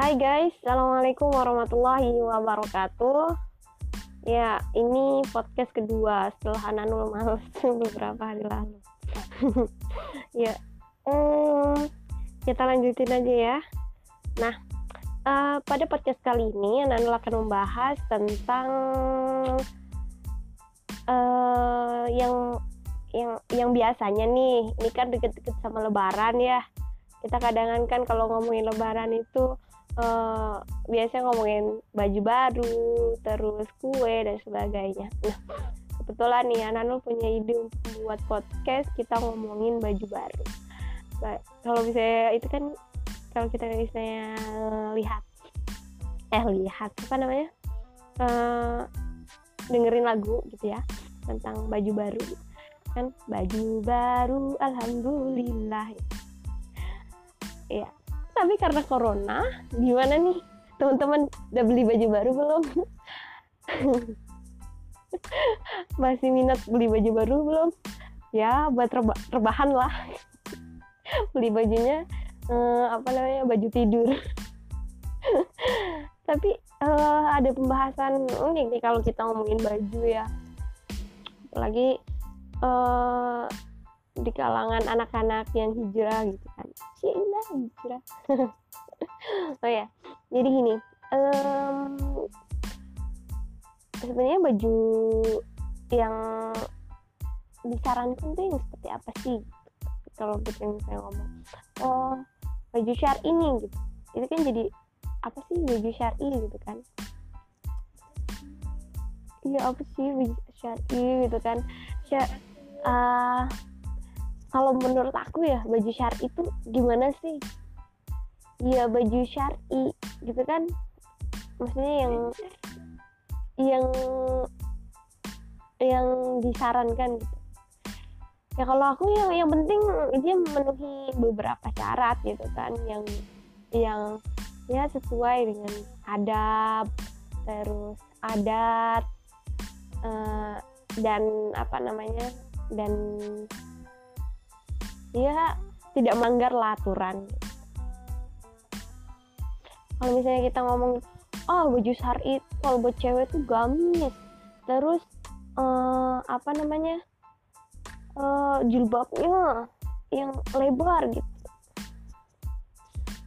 Hai guys, Assalamualaikum warahmatullahi wabarakatuh. Ya, ini podcast kedua setelah Ananul males beberapa hari lalu. Ya, um, kita lanjutin aja ya. Nah, uh, pada podcast kali ini Ananul akan membahas tentang uh, yang yang yang biasanya nih. Ini kan deket-deket sama lebaran ya. Kita kadang kan kalau ngomongin lebaran itu uh, biasanya ngomongin baju baru terus kue dan sebagainya. Nah kebetulan nih Ananul punya ide untuk membuat podcast kita ngomongin baju baru. Ba kalau bisa itu kan kalau kita misalnya lihat eh lihat apa namanya? Uh, dengerin lagu gitu ya tentang baju baru. Kan baju baru alhamdulillah. Ya tapi karena corona gimana nih? Teman-teman udah beli baju baru belum? Masih minat beli baju baru belum? Ya buat reba rebahan lah. Beli bajunya eh, apa namanya baju tidur. Tapi uh, ada pembahasan unik nih kalau kita ngomongin baju ya. Apalagi uh, di kalangan anak-anak yang hijrah gitu kan Cina hijrah oh ya jadi gini um, sebenarnya baju yang disarankan tuh yang seperti apa sih? Kalau kita misalnya ngomong oh baju syari ini gitu. Itu kan jadi apa sih baju syari gitu kan? Iya apa sih baju syari gitu kan? Syari uh, kalau menurut aku ya baju syari itu gimana sih? Ya baju syari gitu kan? Maksudnya yang yang yang disarankan gitu. Ya kalau aku yang yang penting dia memenuhi beberapa syarat gitu kan yang yang ya sesuai dengan adab terus adat uh, dan apa namanya dan dia tidak melanggar aturan. Kalau misalnya kita ngomong oh baju syari kalau buat cewek tuh gamis. Terus uh, apa namanya uh, jilbabnya yang lebar gitu.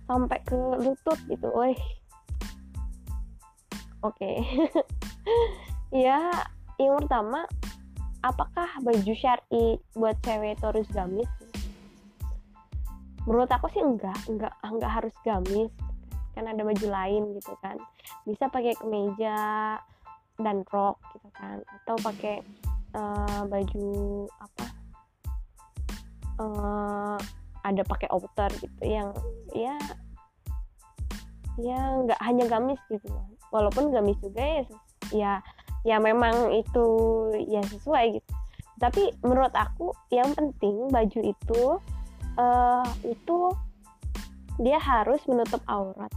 Sampai ke lutut gitu, oke. Okay. ya yang pertama apakah baju syari buat cewek itu harus gamis menurut aku sih enggak enggak enggak harus gamis. Kan ada baju lain gitu kan. Bisa pakai kemeja dan rok gitu kan. Atau pakai uh, baju apa? Uh, ada pakai outer gitu yang ya ya nggak hanya gamis gitu walaupun gamis juga ya ya ya memang itu ya sesuai gitu. Tapi menurut aku yang penting baju itu uh, itu dia harus menutup aurat.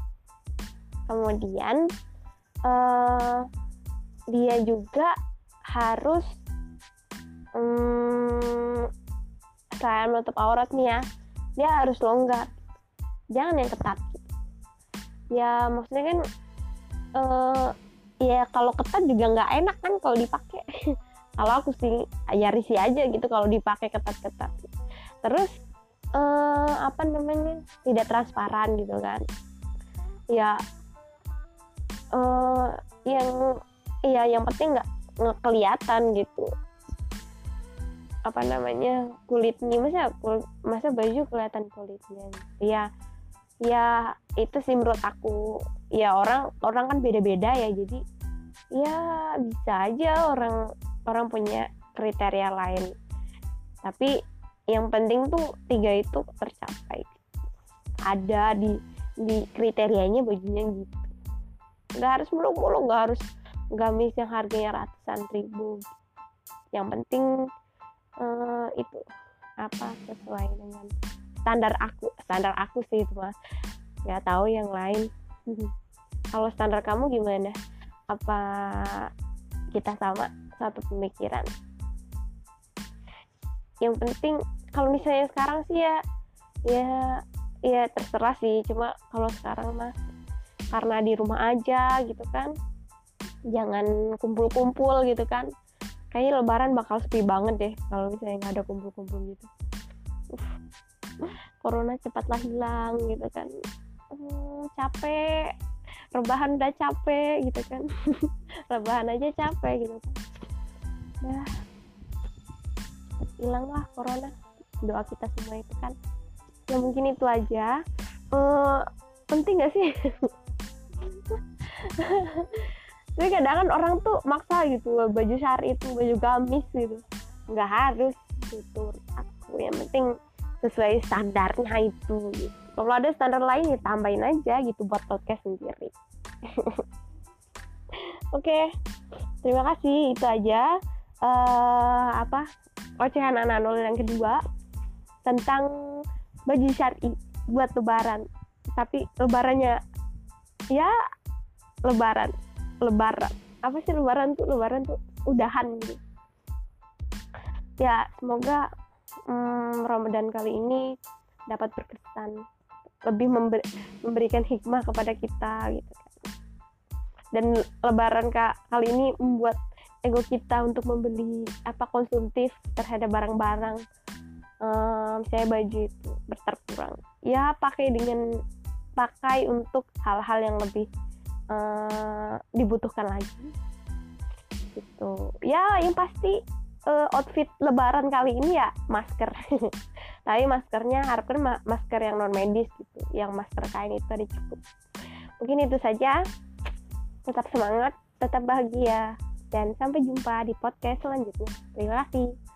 Kemudian uh, dia juga harus um, selain menutup aurat nih ya dia harus longgar. Jangan yang ketat. Ya maksudnya kan uh, ya kalau ketat juga nggak enak kan kalau dipakai. Kalau aku sih ya risih aja gitu kalau dipakai ketat-ketat. Terus uh, apa namanya tidak transparan gitu kan. Ya uh, yang ya yang penting nggak kelihatan gitu. Apa namanya kulitnya masa kul, masa baju kelihatan kulitnya? Ya ya itu sih menurut aku. Ya orang orang kan beda-beda ya jadi ya bisa aja orang orang punya kriteria lain. Tapi yang penting tuh tiga itu tercapai. Ada di di kriterianya bajunya gitu. Nggak harus mulu-mulu nggak harus gamis yang harganya ratusan ribu. Yang penting uh, itu apa sesuai dengan standar aku standar aku sih itu mah nggak tahu yang lain. Kalau standar kamu gimana? Apa kita sama satu pemikiran? Yang penting kalau misalnya sekarang sih ya ya ya terserah sih. Cuma kalau sekarang mah karena di rumah aja gitu kan jangan kumpul-kumpul gitu kan. Kayaknya lebaran bakal sepi banget deh kalau misalnya nggak ada kumpul-kumpul gitu. Uh, corona cepatlah hilang gitu kan. Uh, capek. Rebahan udah capek gitu kan. Rebahan aja capek gitu kan. Ya hilang lah corona doa kita semua itu kan. Ya mungkin itu aja. Uh, penting gak sih? Tapi kadang kan orang tuh maksa gitu baju syari itu baju gamis gitu. Nggak harus gitu. Aku yang penting sesuai standarnya itu gitu. kalau ada standar lain ya tambahin aja gitu buat podcast sendiri. Oke okay. terima kasih. Itu aja. Uh, apa? Ocehan anak yang kedua tentang baju syari buat lebaran. Tapi lebarannya ya lebaran. Lebaran. Apa sih lebaran tuh? Lebaran tuh udahan gitu. Ya semoga hmm, Ramadan kali ini dapat berkesan. Lebih member, memberikan hikmah kepada kita gitu. Kan dan lebaran kali ini membuat ego kita untuk membeli apa konsumtif terhadap barang-barang um, saya baju itu berkurang ya pakai dengan pakai untuk hal-hal yang lebih uh, dibutuhkan lagi. Gitu. Ya yang pasti uh, outfit lebaran kali ini ya masker. Tapi maskernya harapkan ma masker yang non medis gitu yang masker kain itu ada cukup. Mungkin itu saja. Tetap semangat tetap bahagia. Dan sampai jumpa di podcast selanjutnya. Terima kasih